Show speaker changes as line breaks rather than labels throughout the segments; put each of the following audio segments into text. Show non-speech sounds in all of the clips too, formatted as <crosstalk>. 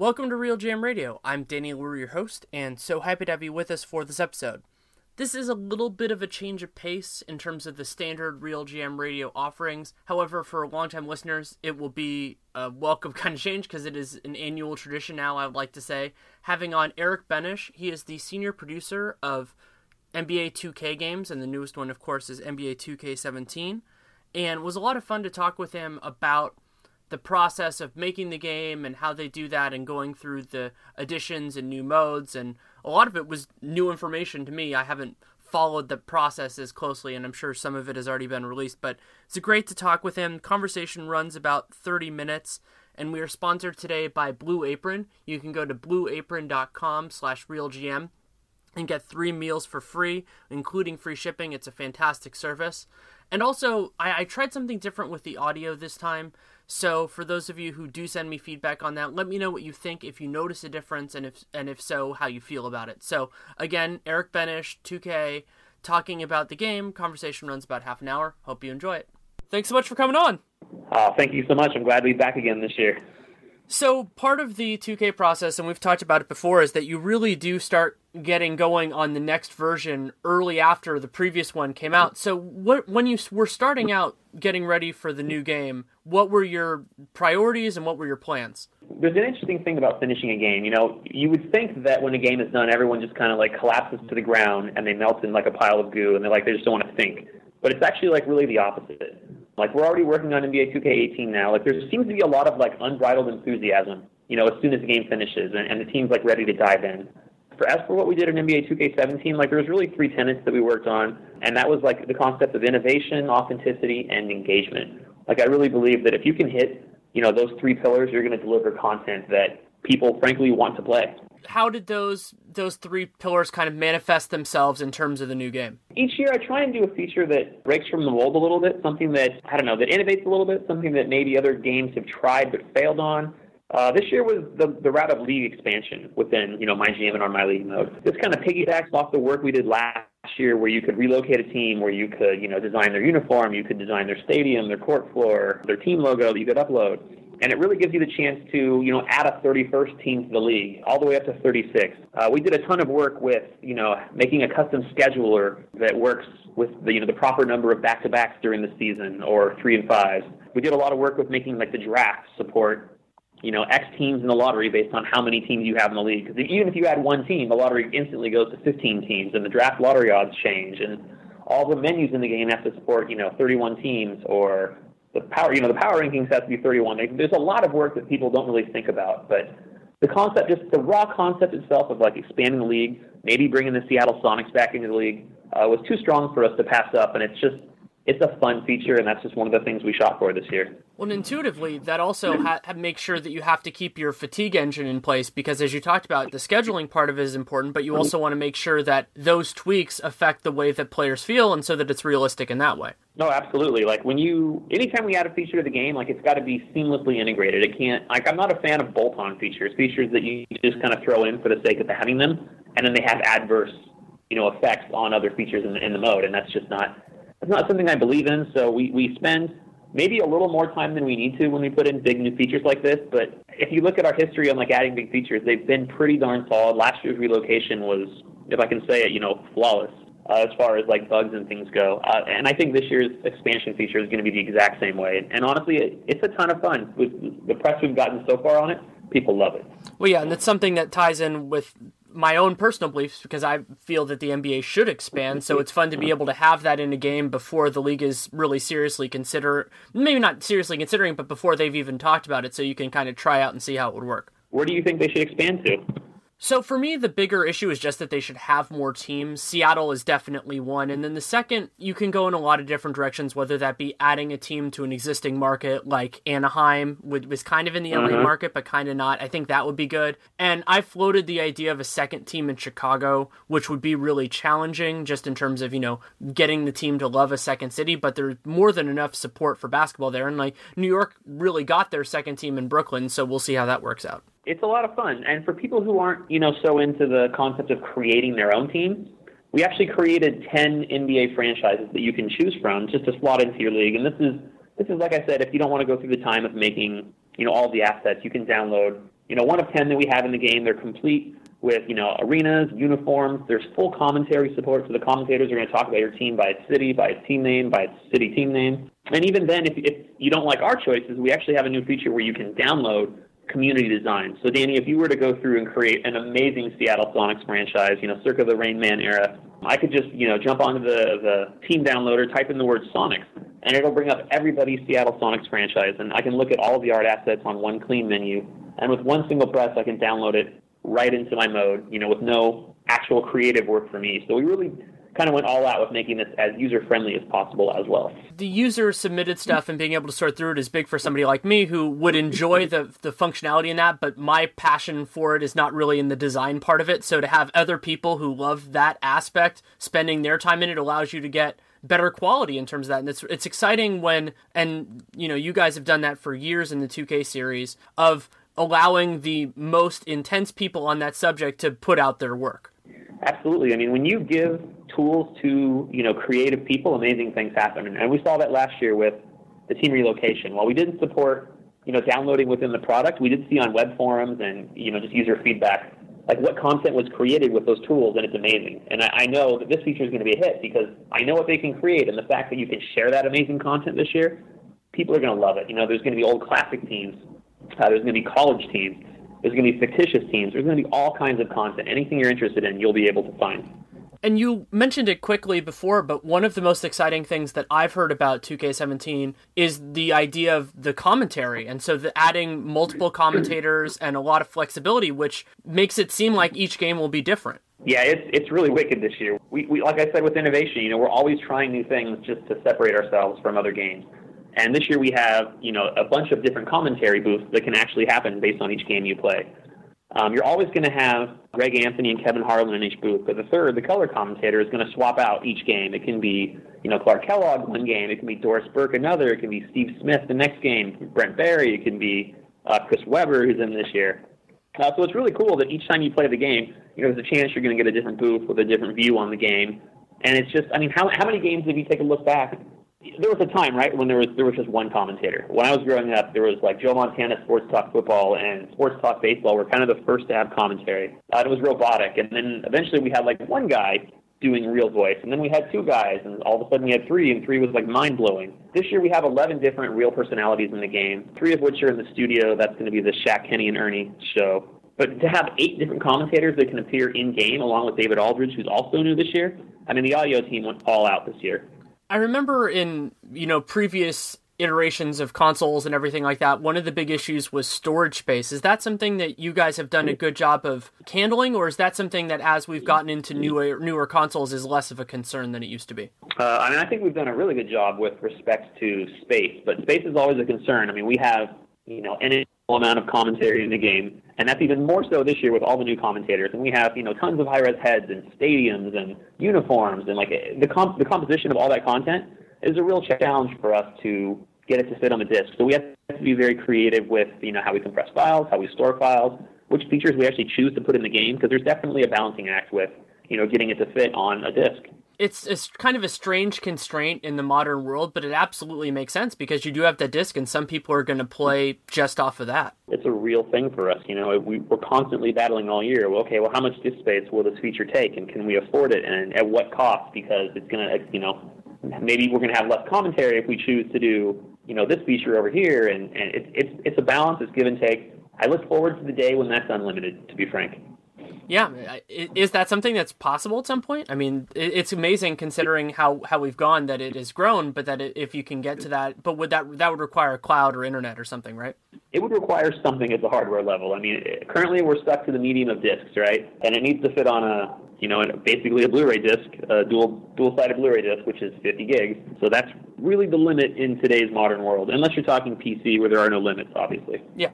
Welcome to RealGM Radio. I'm Danny Leroux, your host, and so happy to have you with us for this episode. This is a little bit of a change of pace in terms of the standard RealGM Radio offerings. However, for longtime listeners, it will be a welcome <laughs> kind of change because it is an annual tradition now, I would like to say. Having on Erick Boenisch, he is the senior producer of NBA 2K games, and the newest one, of course, is NBA 2K17. And was a lot of fun to talk with him about the process of making the game and how they do that and going through the additions and new modes and a lot of it was new information to me. I haven't followed the process as closely and I'm sure some of it has already been released, but it's great to talk with him. Conversation runs about 30 minutes and we are sponsored today by Blue Apron. You can go to blueapron.com slash realgm and get three meals for free, including free shipping. It's a fantastic service. And also, I, I tried something different with the audio this time. So for those of you who do send me feedback on that, let me know what you think if you notice a difference and if and if so, how you feel about it. So again, Erick Boenisch, 2K, talking about the game. Conversation runs about half an hour. Hope you enjoy it. Thanks so much for coming on.
Uh, thank you so much. I'm glad to be back again this year.
So part of the 2K process, and we've talked about it before, is that you really do start getting going on the next version early after the previous one came out. So what when you were starting out getting ready for the new game, what were your priorities and what were your plans?
There's an interesting thing about finishing a game. You know, you would think that when a game is done, everyone just kind of like collapses to the ground and they melt in like a pile of goo and they're like they just don't want to think. But it's actually like really the opposite. Like we're already working on NBA 2K18 now. Like there seems to be a lot of like unbridled enthusiasm. You know, as soon as the game finishes and, and the team's like ready to dive in. For as for what we did in NBA 2K17, like there was really three tenets that we worked on, and that was like the concept of innovation, authenticity, and engagement. Like I really believe that if you can hit, you know, those three pillars, you're going to deliver content that people frankly want to play
how did those those three pillars kind of manifest themselves in terms of the new game?
Each year, I try and do a feature that breaks from the mold a little bit, something that I don't know that innovates a little bit, something that maybe other games have tried but failed on. Uh, this year was the, the route of league expansion within you know my GM and our my league mode. This kind of piggybacks off the work we did last year, where you could relocate a team, where you could you know design their uniform, you could design their stadium, their court floor, their team logo that you could upload and it really gives you the chance to, you know, add a 31st team to the league, all the way up to 36. Uh, we did a ton of work with, you know, making a custom scheduler that works with the, you know, the proper number of back-to-backs during the season or three and fives. We did a lot of work with making like the draft support, you know, X teams in the lottery based on how many teams you have in the league. Because even if you add one team, the lottery instantly goes to 15 teams, and the draft lottery odds change, and all the menus in the game have to support, you know, 31 teams or the power, you know, the power rankings has to be 31. There's a lot of work that people don't really think about, but the concept, just the raw concept itself of like expanding the league, maybe bringing the Seattle Sonics back into the league, uh, was too strong for us to pass up, and it's just it's a fun feature, and that's just one of the things we shot for this year.
Well, intuitively, that also ha- makes sure that you have to keep your fatigue engine in place because, as you talked about, the scheduling part of it is important, but you also want to make sure that those tweaks affect the way that players feel, and so that it's realistic in that way.
No, absolutely. Like when you, anytime we add a feature to the game, like it's got to be seamlessly integrated. It can't, like I'm not a fan of bolt-on features, features that you just kind of throw in for the sake of having them, and then they have adverse, you know, effects on other features in the, in the mode, and that's just not not something I believe in. So we, we spend maybe a little more time than we need to when we put in big new features like this. But if you look at our history on like adding big features, they've been pretty darn solid. Last year's relocation was, if I can say it, you know, flawless. uh, as far as like bugs and things go. Uh, and I think this year's expansion feature is going to be the exact same way. And honestly, it, it's a ton of fun. With the press we've gotten so far on it, people love it.
Well, yeah, and it's something that ties in with my own personal beliefs because I feel that the NBA should expand. So it's fun to be able to have that in a game before the league is really seriously consider maybe not seriously considering, but before they've even talked about it, so you can kind of try out and see how it would work.
Where do you think they should expand to?
So for me, the bigger issue is just that they should have more teams. Seattle is definitely one. And then the second, you can go in a lot of different directions, whether that be adding a team to an existing market like Anaheim, which was kind of in the LA
Uh-huh.
market, but kind of not. I think that would be good. And I floated the idea of a second team in Chicago, which would be really challenging just in terms of, you know, getting the team to love a second city, but there's more than enough support for basketball there. And like New York really got their second team in Brooklyn, so we'll see how that works out.
It's a lot of fun. And for people who aren't, you know, so into the concept of creating their own team, we actually created 10 NBA franchises that you can choose from just to slot into your league. And this is this is like I said, if you don't want to go through the time of making, you know, all the assets, you can download, you know, one of 10 that we have in the game. They're complete with, you know, arenas, uniforms. There's full commentary support, so the commentators are going to talk about your team by its city, by its team name, by its city team name. And even then, if, if you don't like our choices, we actually have a new feature where you can download community design. So, Danny, if you were to go through and create an amazing Seattle Sonics franchise, you know, circa the Rain Man era, I could just, you know, jump onto the, the team downloader, type in the word Sonics, and it'll bring up everybody's Seattle Sonics franchise, and I can look at all the art assets on one clean menu, and with one single press, I can download it right into my mode, you know, with no actual creative work for me. So we really kind of went all out with making this as user friendly as possible as well.
the user submitted stuff and being able to sort through it is big for somebody like me who would enjoy the the functionality in that, but my passion for it is not really in the design part of it. So to have other people who love that aspect spending their time in it allows you to get better quality in terms of that. And it's it's exciting when and you know, you guys have done that for years in the 2K series of allowing the most intense people on that subject to put out their work.
Absolutely. I mean, when you give tools to you know creative people, amazing things happen, and we saw that last year with the team relocation. While we didn't support you know downloading within the product, we did see on web forums and you know just user feedback like what content was created with those tools, and it's amazing. And I, I know that this feature is going to be a hit because I know what they can create, and the fact that you can share that amazing content this year, people are going to love it. You know, there's going to be old classic teams, uh, there's going to be college teams. There's going to be fictitious teams. There's going to be all kinds of content. Anything you're interested in, you'll be able to find.
And you mentioned it quickly before, but one of the most exciting things that I've heard about 2K17 is the idea of the commentary. And so the adding multiple commentators and a lot of flexibility, which makes it seem like each game will be different.
Yeah, it's it's really wicked this year. We, we like I said with innovation, you know, we're always trying new things just to separate ourselves from other games. And this year we have, you know, a bunch of different commentary booths that can actually happen based on each game you play. Um, you're always going to have Greg Anthony and Kevin Harlan in each booth, but the third, the color commentator, is going to swap out each game. It can be, you know, Clark Kellogg one game, it can be Doris Burke another, it can be Steve Smith the next game, Brent Barry, it can be uh, Chris Webber who's in this year. Uh, so it's really cool that each time you play the game, you know, there's a chance you're going to get a different booth with a different view on the game. And it's just, I mean, how how many games, if you take a look back, there was a time, right, when there was there was just one commentator. When I was growing up, there was like Joe Montana Sports Talk Football and Sports Talk Baseball were kind of the first to have commentary. Uh, it was robotic, and then eventually we had like one guy doing real voice, and then we had two guys, and all of a sudden we had three, and three was like mind blowing. This year we have 11 different real personalities in the game, three of which are in the studio. That's going to be the Shaq, Kenny, and Ernie show. But to have eight different commentators that can appear in game, along with David Aldridge, who's also new this year, I mean, the audio team went all out this year.
I remember in, you know, previous iterations of consoles and everything like that, one of the big issues was storage space. Is that something that you guys have done a good job of handling, or is that something that as we've gotten into newer newer consoles is less of a concern than it used to be?
Uh, I mean, I think we've done a really good job with respect to space, but space is always a concern. I mean, we have, you know, an amount of commentary in the game, and that's even more so this year with all the new commentators. And we have, you know, tons of high-res heads and stadiums and uniforms, and like the comp- the composition of all that content is a real challenge for us to get it to fit on the disk. So we have to be very creative with, you know, how we compress files, how we store files, which features we actually choose to put in the game, because there's definitely a balancing act with, you know, getting it to fit on a disk.
It's it's kind of a strange constraint in the modern world, but it absolutely makes sense because you do have that disc, and some people are going to play just off of that.
It's a real thing for us. You know, we, we're constantly battling all year. Well, okay, well, how much disk space will this feature take, and can we afford it, and at what cost? Because it's going to, you know, maybe we're going to have less commentary if we choose to do, you know, this feature over here, and, and it's it's it's a balance. It's give and take. I look forward to the day when that's unlimited. To be frank.
Yeah, is that something that's possible at some point? I mean, it's amazing considering how, how we've gone that it has grown, but that if you can get to that, but would that that would require a cloud or internet or something, right?
It would require something at the hardware level. I mean, currently we're stuck to the medium of discs, right? And it needs to fit on a you know basically a Blu-ray disc, a dual dual-sided Blu-ray disc, which is 50 gigs. So that's really the limit in today's modern world, unless you're talking PC where there are no limits, obviously.
Yeah.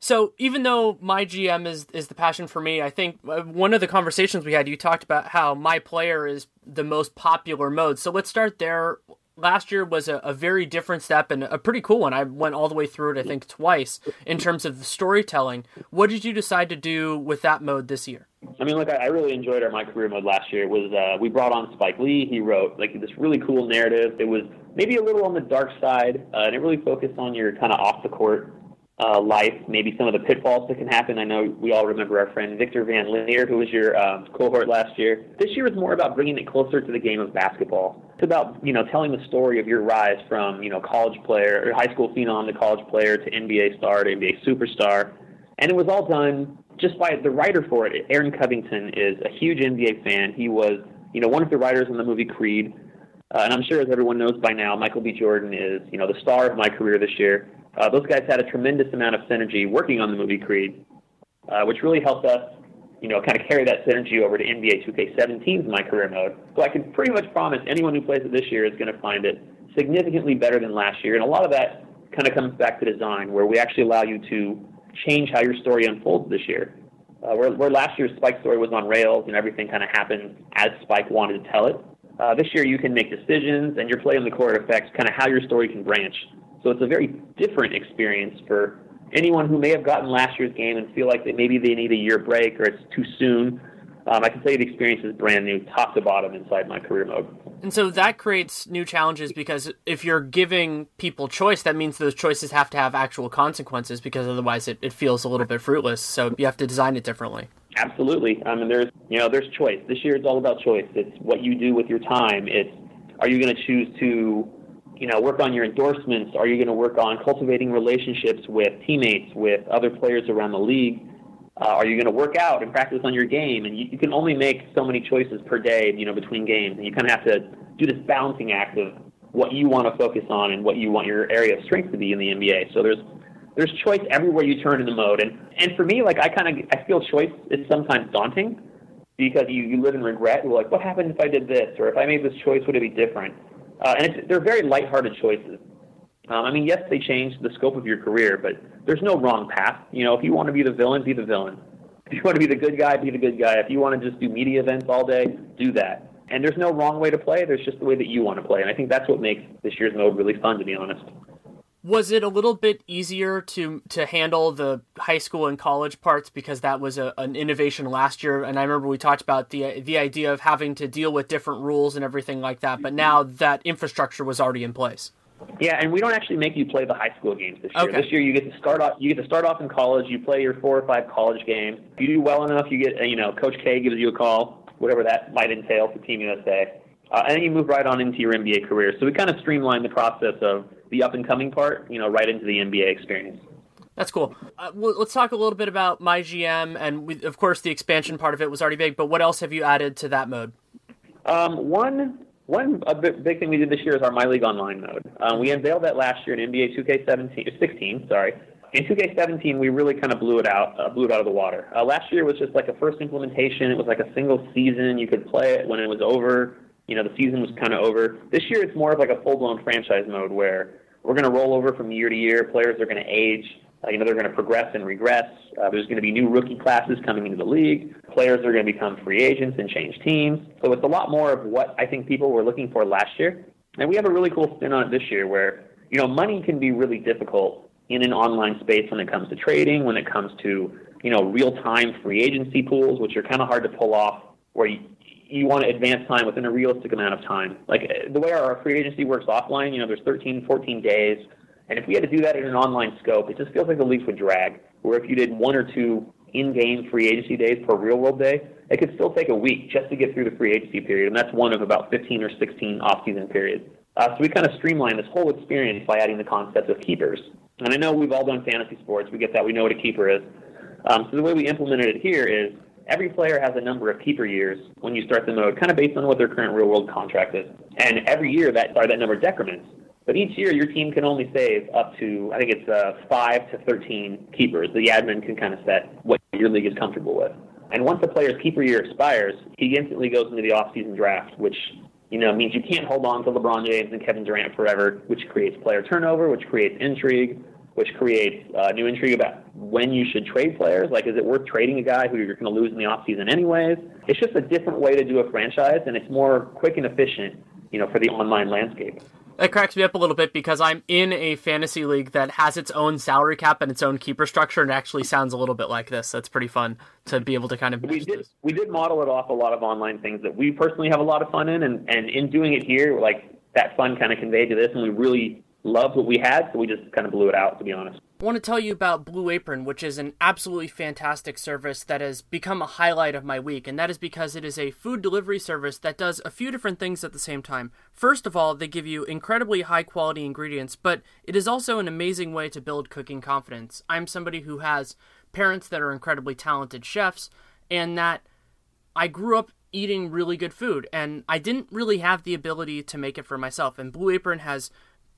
So even though my GM is is the passion for me, I think uh, one of the conversations we had, you talked about how my player is the most popular mode. So let's start there. Last year was a, a very different step and a pretty cool one. I went all the way through it, I think, twice in terms of the storytelling. What did you decide to do with that mode this year?
I mean, look, I really enjoyed our My Career mode last year. It was uh, we brought on Spike Lee. He wrote like this really cool narrative. It was maybe a little on the dark side, uh, and it really focused on your kind of off the court uh, life, maybe some of the pitfalls that can happen. I know we all remember our friend Victor Van Lier, who was your um, cohort last year. This year is more about bringing it closer to the game of basketball. It's about you know telling the story of your rise from you know college player or high school phenom to college player to NBA star to NBA superstar, and it was all done just by the writer for it. Aaron Covington is a huge NBA fan. He was you know one of the writers in the movie Creed. Uh, and I'm sure, as everyone knows by now, Michael B. Jordan is, you know, the star of my career this year. Uh, those guys had a tremendous amount of synergy working on the movie Creed, uh, which really helped us, you know, kind of carry that synergy over to NBA 2K17's My Career Mode. So I can pretty much promise anyone who plays it this year is going to find it significantly better than last year. And a lot of that kind of comes back to design, where we actually allow you to change how your story unfolds this year. Uh, where, where last year's Spike story was on rails and everything kind of happened as Spike wanted to tell it. Uh, this year you can make decisions and your play on the court affects kind of how your story can branch. So it's a very different experience for anyone who may have gotten last year's game and feel like that maybe they need a year break or it's too soon. Um, I can tell you the experience is brand new, top to bottom, inside my career mode.
And so that creates new challenges because if you're giving people choice, that means those choices have to have actual consequences because otherwise it, it feels a little bit fruitless. So you have to design it differently.
Absolutely. I mean, there's you know there's choice. This year it's all about choice. It's what you do with your time. It's are you going to choose to you know, work on your endorsements? Are you going to work on cultivating relationships with teammates, with other players around the league? Uh, are you going to work out and practice on your game? And you, you can only make so many choices per day, you know, between games. And you kind of have to do this balancing act of what you want to focus on and what you want your area of strength to be in the NBA. So there's there's choice everywhere you turn in the mode. And and for me, like I kind of I feel choice is sometimes daunting because you, you live in regret. You're like, what happened if I did this? Or if I made this choice, would it be different? Uh, and they're very lighthearted choices. Um, I mean, yes, they change the scope of your career, but there's no wrong path. You know, if you want to be the villain, be the villain. If you want to be the good guy, be the good guy. If you want to just do media events all day, do that. And there's no wrong way to play. There's just the way that you want to play. And I think that's what makes this year's mode really fun, to be honest.
Was it a little bit easier to to handle the high school and college parts because that was a, an innovation last year? And I remember we talked about the the idea of having to deal with different rules and everything like that. But now that infrastructure was already in place.
Yeah, and we don't actually make you play the high school games this year.
Okay.
This year you get to start off. You get to start off in college. You play your four or five college games. If you do well enough, you get you know Coach K gives you a call, whatever that might entail for Team USA, uh, and then you move right on into your NBA career. So we kind of streamline the process of the up and coming part, you know, right into the NBA experience.
That's cool. Uh, well, let's talk a little bit about my GM, and we, of course the expansion part of it was already big. But what else have you added to that mode?
Um, one one big, big thing we did this year is our My League Online mode. Um, we unveiled that last year in NBA 2K17, 16. Sorry. In 2K17, we really kind of blew it out, uh, blew it out of the water. Uh, last year was just like a first implementation. It was like a single season. You could play it when it was over. You know, the season was kind of over. This year, it's more of like a full-blown franchise mode where we're going to roll over from year to year. Players are going to age. Uh, you know, they're going to progress and regress. Uh, there's going to be new rookie classes coming into the league. Players are going to become free agents and change teams. So it's a lot more of what I think people were looking for last year. And we have a really cool spin on it this year where, you know, money can be really difficult in an online space when it comes to trading, when it comes to, you know, real-time free agency pools, which are kind of hard to pull off where you, you want to advance time within a realistic amount of time. Like the way our free agency works offline, you know, there's 13, 14 days. And if we had to do that in an online scope, it just feels like the leagues would drag. Where if you did one or two in-game free agency days per real-world day, it could still take a week just to get through the free agency period, and that's one of about 15 or 16 off-season periods. Uh, so we kind of streamline this whole experience by adding the concept of keepers. And I know we've all done fantasy sports. We get that. We know what a keeper is. Um, so the way we implemented it here is every player has a number of keeper years when you start the mode, kind of based on what their current real-world contract is. And every year that sorry, that number decrements. But each year your team can only save up to I think it's uh, five to 13 keepers. The admin can kind of set what your league is comfortable with. And once a player's keeper year expires, he instantly goes into the off-season draft, which you know means you can't hold on to LeBron James and Kevin Durant forever, which creates player turnover, which creates intrigue, which creates uh, new intrigue about when you should trade players. Like, is it worth trading a guy who you're going to lose in the offseason anyways? It's just a different way to do a franchise, and it's more quick and efficient, you know, for the online landscape.
That cracks me up a little bit because I'm in a fantasy league that has its own salary cap and its own keeper structure, and it actually sounds a little bit like this. That's pretty fun to be able to kind of.
We did we did model it off a lot of online things that we personally have a lot of fun in, and and in doing it here, like that fun kind of conveyed to this, and we really loved what we had, so we just kind of blew it out, to be honest.
I want to tell you about Blue Apron, which is an absolutely fantastic service that has become a highlight of my week, and that is because it is a food delivery service that does a few different things at the same time. First of all, they give you incredibly high quality ingredients, but it is also an amazing way to build cooking confidence. I'm somebody who has parents that are incredibly talented chefs, and that I grew up eating really good food, and I didn't really have the ability to make it for myself. And Blue Apron has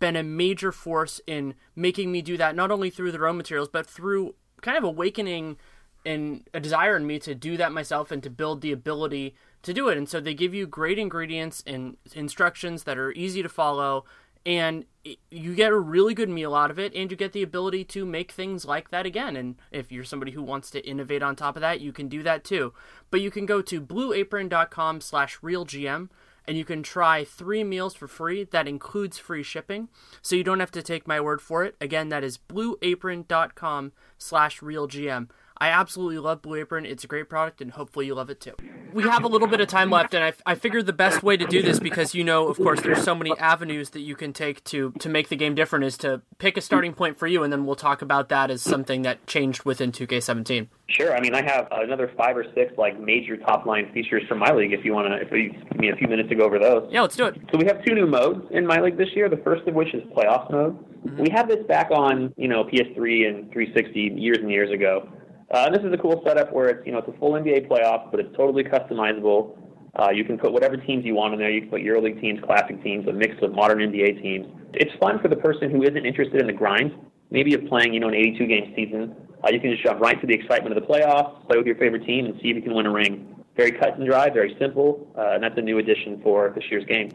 been a major force in making me do that, not only through the raw materials, but through kind of awakening and a desire in me to do that myself and to build the ability to do it. And so they give you great ingredients and instructions that are easy to follow, and you get a really good meal out of it, and you get the ability to make things like that again. And if you're somebody who wants to innovate on top of that, you can do that too. But you can go to blueapron.com/realgm and you can try three meals for free. That includes free shipping, so you don't have to take my word for it. Again, that is blueapron.com slash realgm. I absolutely love Blue Apron. It's a great product, and hopefully you love it too. We have a little bit of time left, and I, I figured the best way to do this, because you know, of course, there's so many avenues that you can take to to make the game different, is to pick a starting point for you, and then we'll talk about that as something that changed within 2K17.
Sure. I mean, I have another five or six like major top line features from my league. If you want to, if you give me a few minutes to go over those.
Yeah, let's do it.
So we have two new modes in my league this year. The first of which is playoffs mode. Mm-hmm. We had this back on, you know, PS3 and 360 years and years ago. Uh, this is a cool setup where it's you know it's a full NBA playoff, but it's totally customizable. Uh, you can put whatever teams you want in there. You can put EuroLeague teams, classic teams, a mix of modern NBA teams. It's fun for the person who isn't interested in the grind, maybe of playing you know an 82 game season. Uh, you can just jump right to the excitement of the playoffs, play with your favorite team, and see if you can win a ring. Very cut and dry, very simple, uh, and that's a new addition for this year's game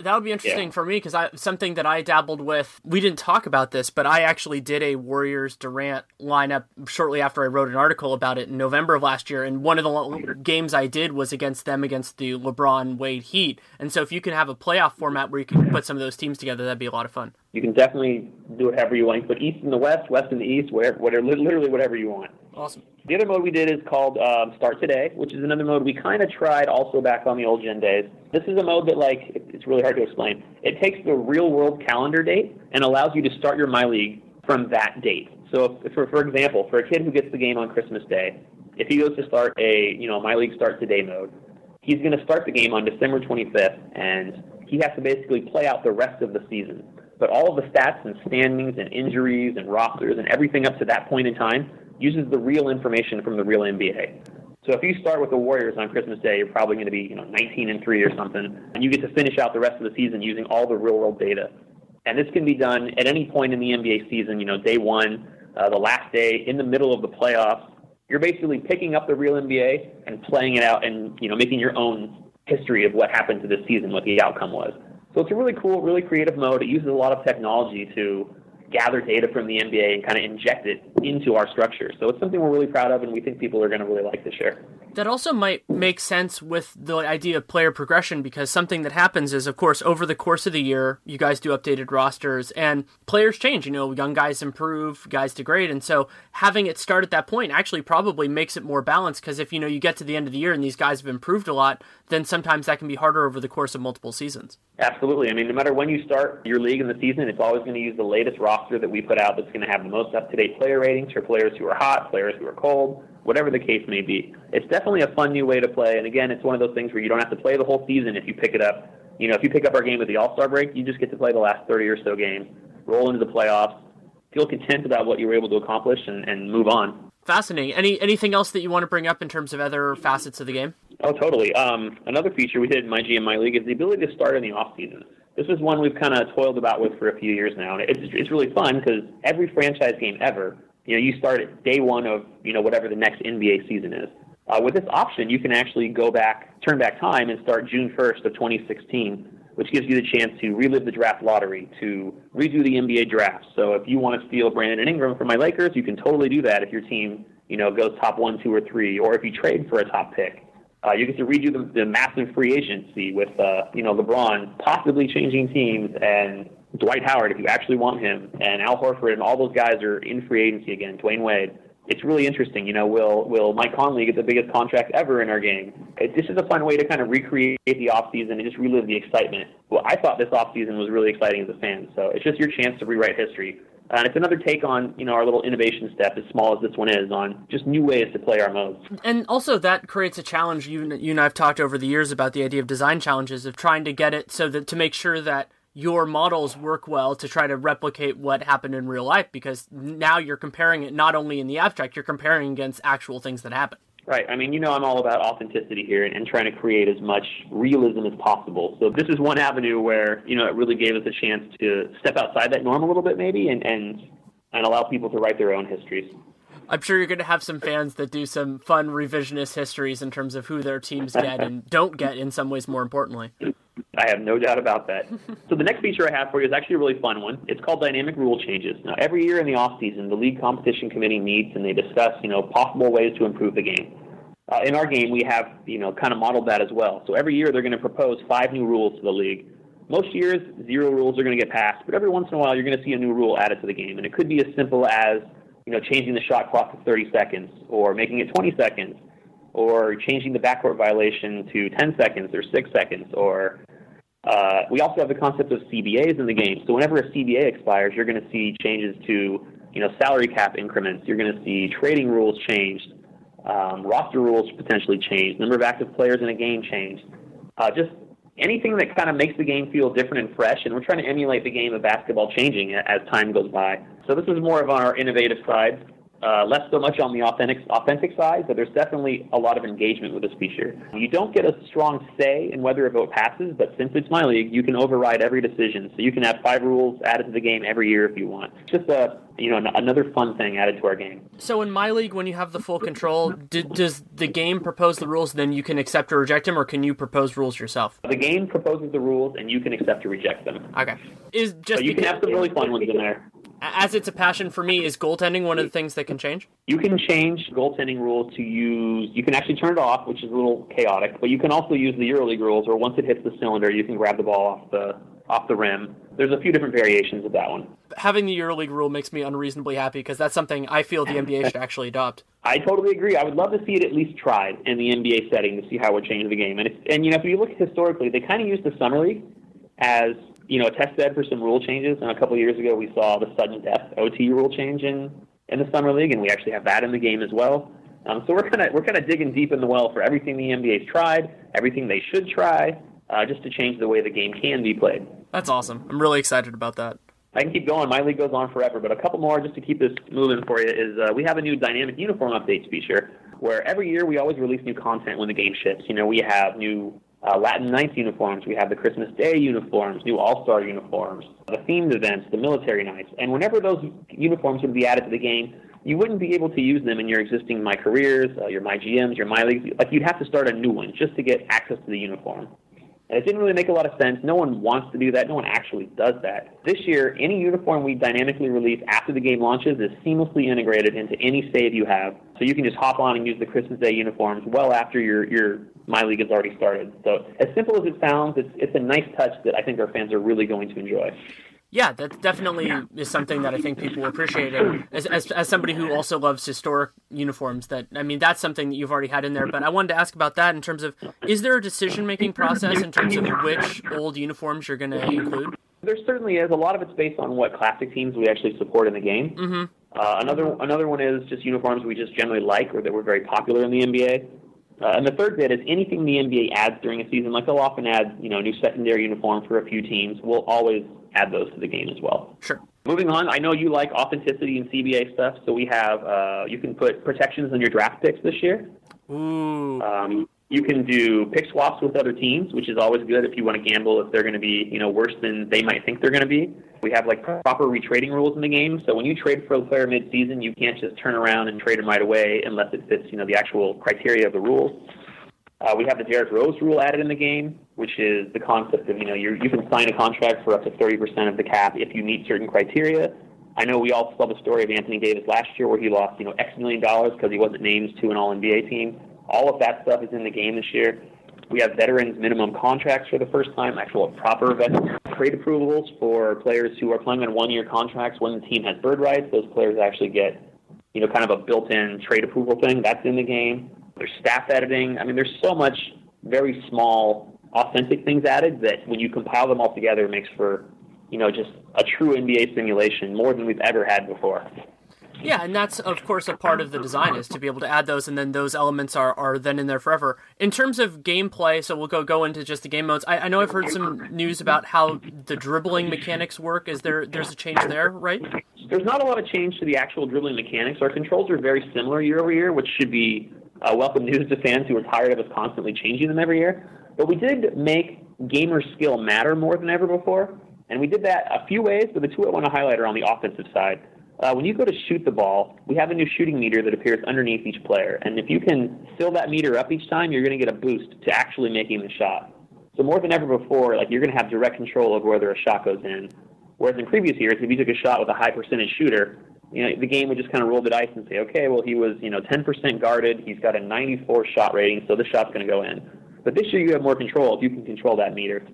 that would be interesting yeah. for me because I something that I dabbled with. We didn't talk about this, but I actually did a Warriors Durant lineup shortly after I wrote an article about it in November of last year. And one of the games I did was against them against the LeBron Wade Heat. And so if you can have a playoff format where you can put some of those teams together, that'd be a lot of fun.
You can definitely do whatever you want. You put East in the West, West in the East, whatever, whatever literally whatever you want.
Awesome.
The other mode we did is called um, Start Today, which is another mode we kind of tried also back on the old gen days. This is a mode that like it's really hard to explain. It takes the real world calendar date and allows you to start your My League from that date. So, if, for for example, for a kid who gets the game on Christmas Day, if he goes to start a you know My League Start Today mode, he's going to start the game on December 25th, and he has to basically play out the rest of the season. But all of the stats and standings and injuries and rosters and everything up to that point in time uses the real information from the real NBA. So if you start with the Warriors on Christmas Day, you're probably going to be, you know, 19 and 3 or something, and you get to finish out the rest of the season using all the real world data. And this can be done at any point in the NBA season, you know, day one, uh, the last day, in the middle of the playoffs. You're basically picking up the real NBA and playing it out and, you know, making your own history of what happened to this season, what the outcome was. So it's a really cool, really creative mode. It uses a lot of technology to gather data from the NBA and kind of inject it into our structure. So it's something we're really proud of, and we think people are going to really like this year.
That also might make sense with the idea of player progression because something that happens is, of course, over the course of the year, you guys do updated rosters and players change. You know, young guys improve, guys degrade. And so having it start at that point actually probably makes it more balanced because if, you know, you get to the end of the year and these guys have improved a lot, then sometimes that can be harder over the course of multiple seasons.
Absolutely. I mean, no matter when you start your league in the season, it's always going to use the latest roster that we put out that's going to have the most up to date player ratings for players who are hot, players who are cold, whatever the case may be. It's definitely a fun new way to play. And again, it's one of those things where you don't have to play the whole season if you pick it up. You know, if you pick up our game at the All Star break, you just get to play the last 30 or so games, roll into the playoffs, feel content about what you were able to accomplish, and, and move on.
Fascinating. Any anything else that you want to bring up in terms of other facets of the game?
Oh, totally. Um, another feature we did in my GM My League is the ability to start in the off season. This is one we've kind of toiled about with for a few years now, and it's it's really fun because every franchise game ever, you know, you start at day one of you know whatever the next NBA season is. Uh, with this option, you can actually go back, turn back time, and start June 1st of 2016 which gives you the chance to relive the draft lottery, to redo the NBA draft. So if you want to steal Brandon Ingram from my Lakers, you can totally do that if your team, you know, goes top one, two, or three, or if you trade for a top pick. Uh, you get to redo the, the massive free agency with, uh, you know, LeBron possibly changing teams and Dwight Howard if you actually want him, and Al Horford and all those guys are in free agency again. Dwyane Wade it's really interesting. You know, will will Mike Conley get the biggest contract ever in our game? It, this is a fun way to kind of recreate the off season and just relive the excitement. Well, I thought this off season was really exciting as a fan. So it's just your chance to rewrite history. And it's another take on, you know, our little innovation step, as small as this one is, on just new ways to play our modes.
And also that creates a challenge. You, you and I've talked over the years about the idea of design challenges of trying to get it so that to make sure that your models work well to try to replicate what happened in real life because now you're comparing it not only in the abstract, you're comparing against actual things that happen.
Right. I mean, you know, I'm all about authenticity here and, and, trying to create as much realism as possible. So this is one avenue where, you know, it really gave us a chance to step outside that norm a little bit maybe and, and, and allow people to write their own histories.
I'm sure you're going to have some fans that do some fun revisionist histories in terms of who their teams get and don't get in some ways more importantly.
I have no doubt about that. <laughs> so the next feature I have for you is actually a really fun one. It's called dynamic rule changes. Now, every year in the off season, the league competition committee meets and they discuss, you know, possible ways to improve the game. Uh, in our game, we have, you know, kind of modeled that as well. So every year they're going to propose five new rules to the league. Most years, zero rules are going to get passed, but every once in a while, you're going to see a new rule added to the game, and it could be as simple as, you know, changing the shot clock to 30 seconds, or making it 20 seconds, or changing the backcourt violation to 10 seconds or 6 seconds, or uh, we also have the concept of CBAs in the game. So whenever a CBA expires, you're going to see changes to you know salary cap increments. You're going to see trading rules changed, um, roster rules potentially changed, number of active players in a game changed. Uh, just anything that kind of makes the game feel different and fresh. And we're trying to emulate the game of basketball changing as time goes by. So this is more of on our innovative side. Uh, less so much on the authentic, authentic side, but there's definitely a lot of engagement with this feature. You don't get a strong say in whether a vote passes, but since it's my league, you can override every decision. So you can have five rules added to the game every year if you want. It's just a you know another fun thing added to our game.
So in my league, when you have the full control, do, does the game propose the rules? Then you can accept or reject them, or can you propose rules yourself?
The game proposes the rules, and you can accept or reject them.
Okay. Is just
so you can have some really fun ones in there
as it's a passion for me, is goaltending one of the things that can change?
You can change goaltending rules to use. You can actually turn it off, which is a little chaotic, but you can also use the EuroLeague rules, where once it hits the cylinder, you can grab the ball off the off the rim. There's a few different variations of that one.
Having the EuroLeague rule makes me unreasonably happy because that's something I feel the NBA should actually adopt.
I totally agree. I would love to see it at least tried in the NBA setting to see how it would change the game. And if, and you know, if you look historically, they kind of use the summer league as you know, a test bed for some rule changes. And a couple of years ago, we saw the sudden death OT rule change in, in the summer league, and we actually have that in the game as well. Um, so we're kind of we're kind of digging deep in the well for everything the NBA's tried, everything they should try, uh, just to change the way the game can be played.
That's awesome. I'm really excited about that.
I can keep going. My league goes on forever, but a couple more just to keep this moving for you is uh, we have a new dynamic uniform updates feature where every year we always release new content when the game ships. You know, we have new uh, Latin Nights uniforms. We have the Christmas Day uniforms, new All Star uniforms, the themed events, the military nights. And whenever those uniforms would be added to the game, you wouldn't be able to use them in your existing My Careers, uh, your My GMs, your My Leagues. Like you'd have to start a new one just to get access to the uniform. And it didn't really make a lot of sense. No one wants to do that. No one actually does that. This year, any uniform we dynamically release after the game launches is seamlessly integrated into any save you have. So you can just hop on and use the Christmas Day uniforms well after your, your My League has already started. So as simple as it sounds, it's, it's a nice touch that I think our fans are really going to enjoy.
Yeah, that definitely is something that I think people appreciate. And as, as, as somebody who also loves historic uniforms, that I mean, that's something that you've already had in there. But I wanted to ask about that in terms of is there a decision making process in terms of which old uniforms you're going to include?
There certainly is. A lot of it's based on what classic teams we actually support in the game.
Mm-hmm.
Uh, another another one is just uniforms we just generally like or that were very popular in the NBA. Uh, and the third bit is anything the NBA adds during a season, like they'll often add, you know, new secondary uniforms for a few teams. We'll always add those to the game as well.
Sure.
Moving on, I know you like authenticity and CBA stuff, so we have uh, you can put protections on your draft picks this year.
Ooh.
Um, you can do pick swaps with other teams, which is always good if you want to gamble if they're going to be, you know, worse than they might think they're going to be. We have like proper retrading rules in the game, so when you trade for a player mid-season, you can't just turn around and trade him right away unless it fits, you know, the actual criteria of the rules. Uh, we have the Derrick Rose rule added in the game, which is the concept of you know you you can sign a contract for up to 30% of the cap if you meet certain criteria. I know we all saw the story of Anthony Davis last year where he lost you know X million dollars because he wasn't named to an All NBA team. All of that stuff is in the game this year. We have veterans minimum contracts for the first time, actual proper veteran trade approvals for players who are playing on one-year contracts when the team has bird rights. Those players actually get you know kind of a built-in trade approval thing. That's in the game. There's staff editing. I mean, there's so much very small, authentic things added that when you compile them all together, it makes for, you know, just a true NBA simulation more than we've ever had before.
Yeah, and that's of course a part of the design is to be able to add those, and then those elements are, are then in there forever. In terms of gameplay, so we'll go go into just the game modes. I, I know I've heard some news about how the dribbling mechanics work. Is there there's a change there, right?
There's not a lot of change to the actual dribbling mechanics. Our controls are very similar year over year, which should be uh, welcome news to fans who are tired of us constantly changing them every year. But we did make gamer skill matter more than ever before, and we did that a few ways. But the two I want to highlight are on the offensive side. Uh, when you go to shoot the ball, we have a new shooting meter that appears underneath each player, and if you can fill that meter up each time, you're going to get a boost to actually making the shot. So more than ever before, like you're going to have direct control over whether a shot goes in. Whereas in previous years, if you took a shot with a high percentage shooter, you know, the game would just kind of roll the dice and say, okay, well, he was, you know, 10% guarded. He's got a 94 shot rating, so the shot's going to go in. But this year you have more control if you can control that meter.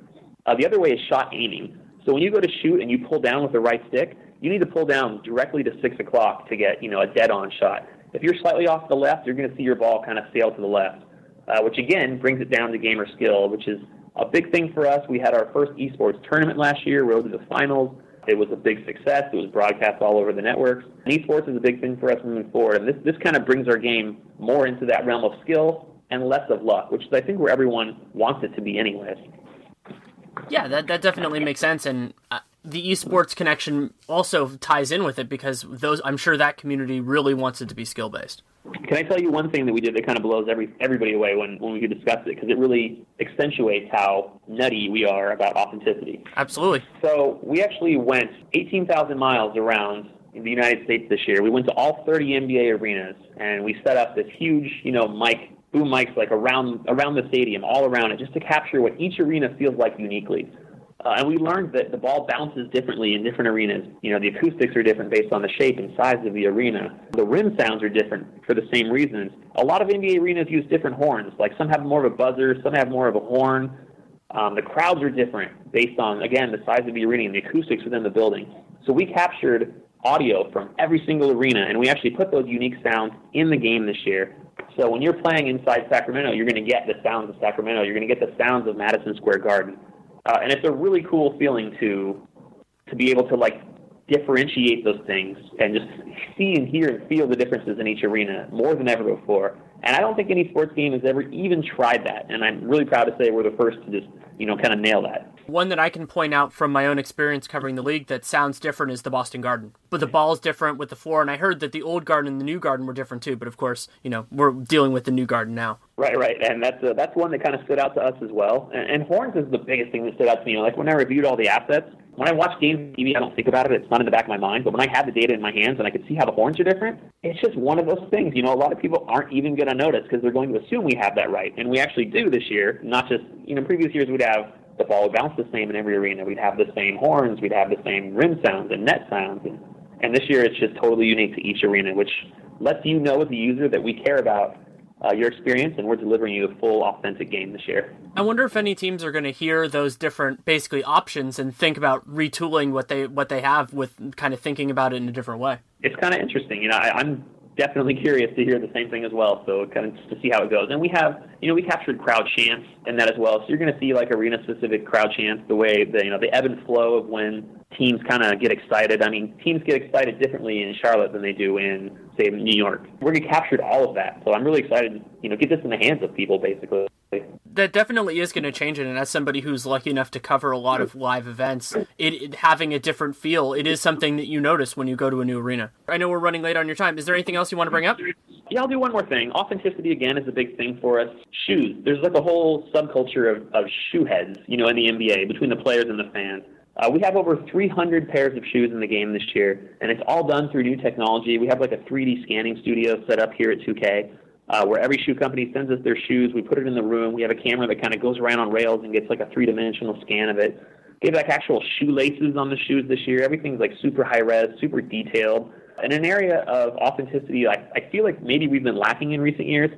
Uh, the other way is shot aiming. So when you go to shoot and you pull down with the right stick, you need to pull down directly to 6 o'clock to get, you know, a dead-on shot. If you're slightly off the left, you're going to see your ball kind of sail to the left, uh, which again brings it down to gamer skill, which is a big thing for us. We had our first esports tournament last year, rode to the finals. It was a big success. It was broadcast all over the networks. And esports is a big thing for us moving forward. And this, this kind of brings our game more into that realm of skill and less of luck, which is, I think, where everyone wants it to be, anyways.
Yeah, that, that definitely makes sense. And uh, the esports connection also ties in with it because those I'm sure that community really wants it to be skill based.
Can I tell you one thing that we did that kind of blows every everybody away when, when we discuss it because it really accentuates how nutty we are about authenticity.
Absolutely.
So we actually went 18,000 miles around the United States this year. We went to all 30 NBA arenas and we set up this huge, you know, mic boom mics like around around the stadium, all around it, just to capture what each arena feels like uniquely. Uh, and we learned that the ball bounces differently in different arenas. You know, the acoustics are different based on the shape and size of the arena. The rim sounds are different for the same reasons. A lot of NBA arenas use different horns. Like some have more of a buzzer, some have more of a horn. Um, the crowds are different based on, again, the size of the arena and the acoustics within the building. So we captured audio from every single arena, and we actually put those unique sounds in the game this year. So when you're playing inside Sacramento, you're going to get the sounds of Sacramento. You're going to get the sounds of Madison Square Garden. Uh, and it's a really cool feeling to to be able to like differentiate those things and just see and hear and feel the differences in each arena more than ever before. And I don't think any sports game has ever even tried that. And I'm really proud to say we're the first to just you know kind of nail that.
One that I can point out from my own experience covering the league that sounds different is the Boston Garden. But the ball's different with the floor, and I heard that the old garden and the new garden were different too. But of course, you know, we're dealing with the new garden now.
Right, right, and that's uh, that's one that kind of stood out to us as well. And, and horns is the biggest thing that stood out to me. Like when I reviewed all the assets, when I watch games on TV, I don't think about it. It's not in the back of my mind. But when I have the data in my hands and I can see how the horns are different, it's just one of those things. You know, a lot of people aren't even going to notice because they're going to assume we have that right, and we actually do this year. Not just you know, previous years we'd have the ball would bounce the same in every arena. We'd have the same horns. We'd have the same rim sounds and net sounds. And, and this year it's just totally unique to each arena, which lets you know as a user that we care about uh, your experience and we're delivering you a full authentic game this year.
I wonder if any teams are going to hear those different basically options and think about retooling what they what they have with kind of thinking about it in a different way.
It's kind of interesting. You know, I, I'm definitely curious to hear the same thing as well. So kind of just to see how it goes. And we have, you know, we captured crowd chants in that as well. So you're going to see like arena specific crowd chants, the way the you know the ebb and flow of when teams kind of get excited. I mean, teams get excited differently in Charlotte than they do in say New York. We're going to capture all of that. So I'm really excited, to, you know, get this in the hands of people basically.
That definitely is going to change it, and as somebody who's lucky enough to cover a lot of live events, it, it, having a different feel, it is something that you notice when you go to a new arena. I know we're running late on your time. Is there anything else you want to bring up?
Yeah, I'll do one more thing. Authenticity again is a big thing for us. Shoes. There's like a whole subculture of, of shoe heads, you know, in the NBA between the players and the fans. Uh, we have over 300 pairs of shoes in the game this year, and it's all done through new technology. We have like a 3D scanning studio set up here at 2K uh, where every shoe company sends us their shoes. We put it in the room. We have a camera that kind of goes around on rails and gets like a three dimensional scan of it. We have like actual shoelaces on the shoes this year. Everything's like super high res, super detailed. In an area of authenticity, I, I feel like maybe we've been lacking in recent years.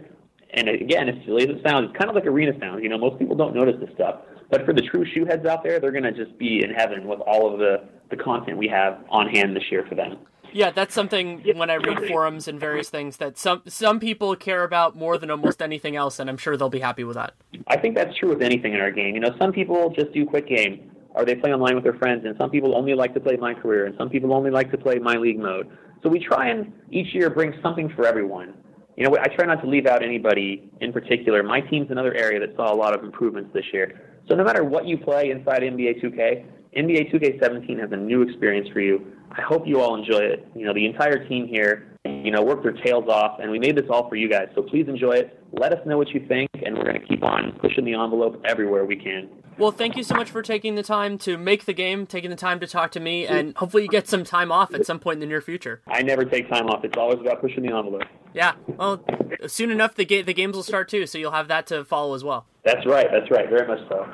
And again, as silly as it sounds, it's kind of like arena sounds. You know, most people don't notice this stuff. But for the true shoe heads out there, they're going to just be in heaven with all of the, the content we have on hand this year for them.
Yeah, that's something when I read forums and various things that some some people care about more than almost anything else, and I'm sure they'll be happy with that.
I think that's true with anything in our game. You know, some people just do quick game, or they play online with their friends, and some people only like to play my career, and some people only like to play my league mode. So we try and each year bring something for everyone. You know, I try not to leave out anybody in particular. My team's another area that saw a lot of improvements this year. So no matter what you play inside NBA 2K, NBA 2K17 has a new experience for you. I hope you all enjoy it. You know, the entire team here, you know, worked their tails off, and we made this all for you guys. So please enjoy it. Let us know what you think, and we're going to keep on pushing the envelope everywhere we can.
Well, thank you so much for taking the time to make the game, taking the time to talk to me, and hopefully you get some time off at some point in the near future.
I never take time off. It's always about pushing the envelope.
Yeah, well, soon enough the ga- the games will start too, so you'll have that to follow as well.
That's right. That's right. Very much so.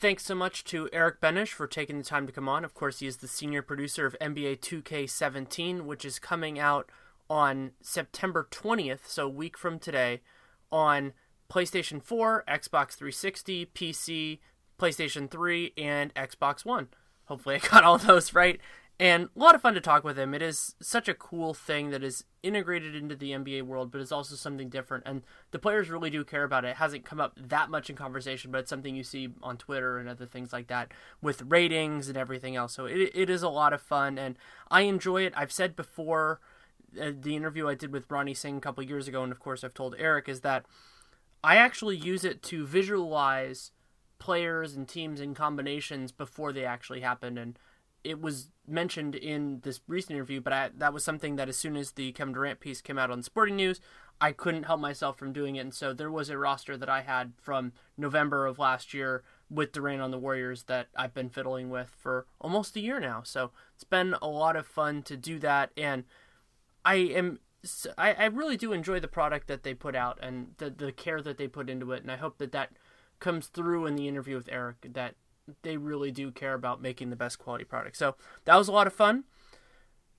Thanks so much to Erick Boenisch for taking the time to come on. Of course, he is the senior producer of NBA 2K17, which is coming out on September 20th, so a week from today, on PlayStation 4, Xbox 360, PC, PlayStation 3, and Xbox One. Hopefully, I got all <laughs> those right and a lot of fun to talk with him. It is such a cool thing that is integrated into the NBA world, but it's also something different. And the players really do care about it. It hasn't come up that much in conversation, but it's something you see on Twitter and other things like that with ratings and everything else. So it, it is a lot of fun, and I enjoy it. I've said before uh, the interview I did with Ronnie Singh a couple years ago, and of course I've told Erick, is that I actually use it to visualize players and teams and combinations before they actually happen and it was mentioned in this recent interview, but I, that was something that as soon as the Kevin Durant piece came out on Sporting News, I couldn't help myself from doing it. And so there was a roster that I had from November of last year with Durant on the Warriors that I've been fiddling with for almost a year now. So it's been a lot of fun to do that. And I am. I, I really do enjoy the product that they put out and the, the care that they put into it. And I hope that that comes through in the interview with Erick that they really do care about making the best quality product. So that was a lot of fun.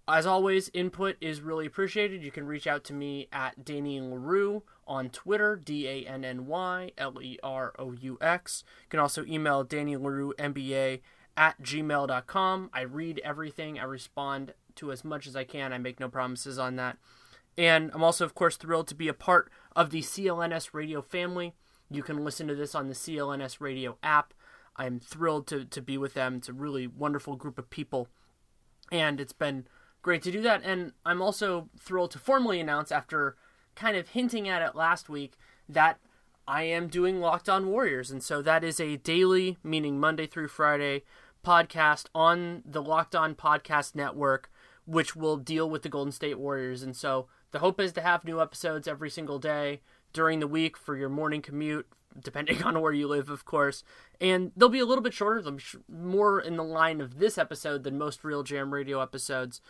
As always, input is really appreciated. You can reach out to me at Danny Leroux on Twitter, D A N N Y L E R O U X. You can also email Danny Leroux MBA at gmail.com. I read everything, I respond to as much as I can. I make no promises on that. And I'm also, of course, thrilled to be a part of the CLNS radio family. You can listen to this on the CLNS radio app. I'm thrilled to, to be with them. It's a really wonderful group of people. And it's been great to do that. And I'm also thrilled to formally announce, after kind of hinting at it last week, that I am doing Locked On Warriors. And so that is a daily, meaning Monday through Friday, podcast on the Locked On Podcast Network, which will deal with the Golden State Warriors. And so the hope is to have new episodes every single day during the week for your morning commute, depending <laughs> on where you live, of course. And they'll be a little bit shorter, they'll be more in the line of this episode than most RealGM Radio episodes.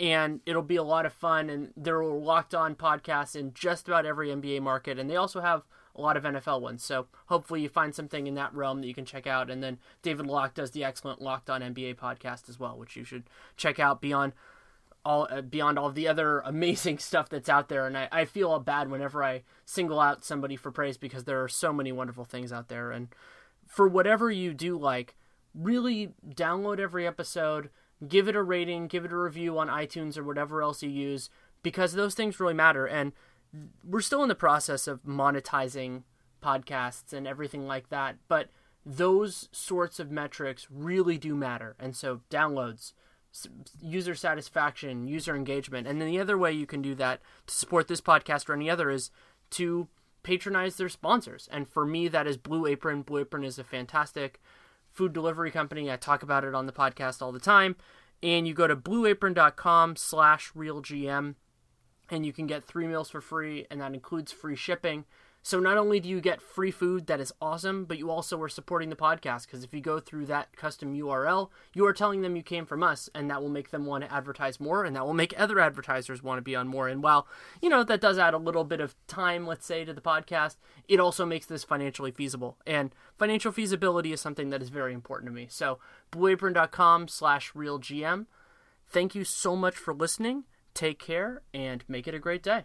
And it'll be a lot of fun. And there are locked on podcasts in just about every NBA market. And they also have a lot of NFL ones. So hopefully you find something in that realm that you can check out. And then David Locke does the excellent Locked On NBA podcast as well, which you should check out beyond all uh, beyond all the other <laughs> amazing stuff that's out there. And I, I feel bad whenever I single out somebody for praise because there are so many wonderful things out there. And for whatever you do like, really download every episode, give it a rating, give it a review on iTunes or whatever else you use because those things really matter. And we're still in the process of monetizing podcasts and everything like that, but those sorts of metrics really do matter. And so downloads, user satisfaction, user engagement. And then the other way you can do that to support this podcast or any other is to patronize their sponsors. And for me, that is Blue Apron. Blue Apron is a fantastic food delivery company. I talk about it on the podcast all the time. And you go to blueapron.com slash realgm and you can get three meals for free, and that includes free shipping. So not only do you get free food that is awesome, but you also are supporting the podcast because if you go through that custom URL, you are telling them you came from us, and that will make them want to advertise more, and that will make other advertisers want to be on more. And while you know that does add a little bit of time, let's say, to the podcast, it also makes this financially feasible. And financial feasibility is something that is very important to me. So blueapron.com/realgm. Thank you so much for listening. Take care and make it a great day.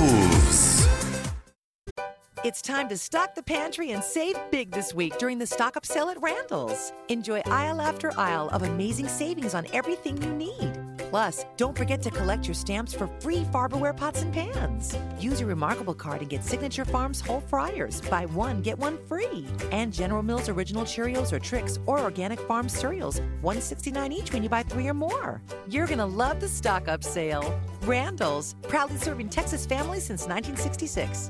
It's time to stock the pantry and save big this week during the stock up sale at Randall's. Enjoy aisle after aisle of amazing savings on everything you need. Plus, don't forget to collect your stamps for free Farberware pots and pans. Use your Remarkable card and get Signature Farms whole fryers. Buy one, get one free. And General Mills original Cheerios or Trix or Organic Farm cereals, 169 each when you buy three or more. You're gonna love the stock up sale. Randall's, proudly serving Texas families since 1966.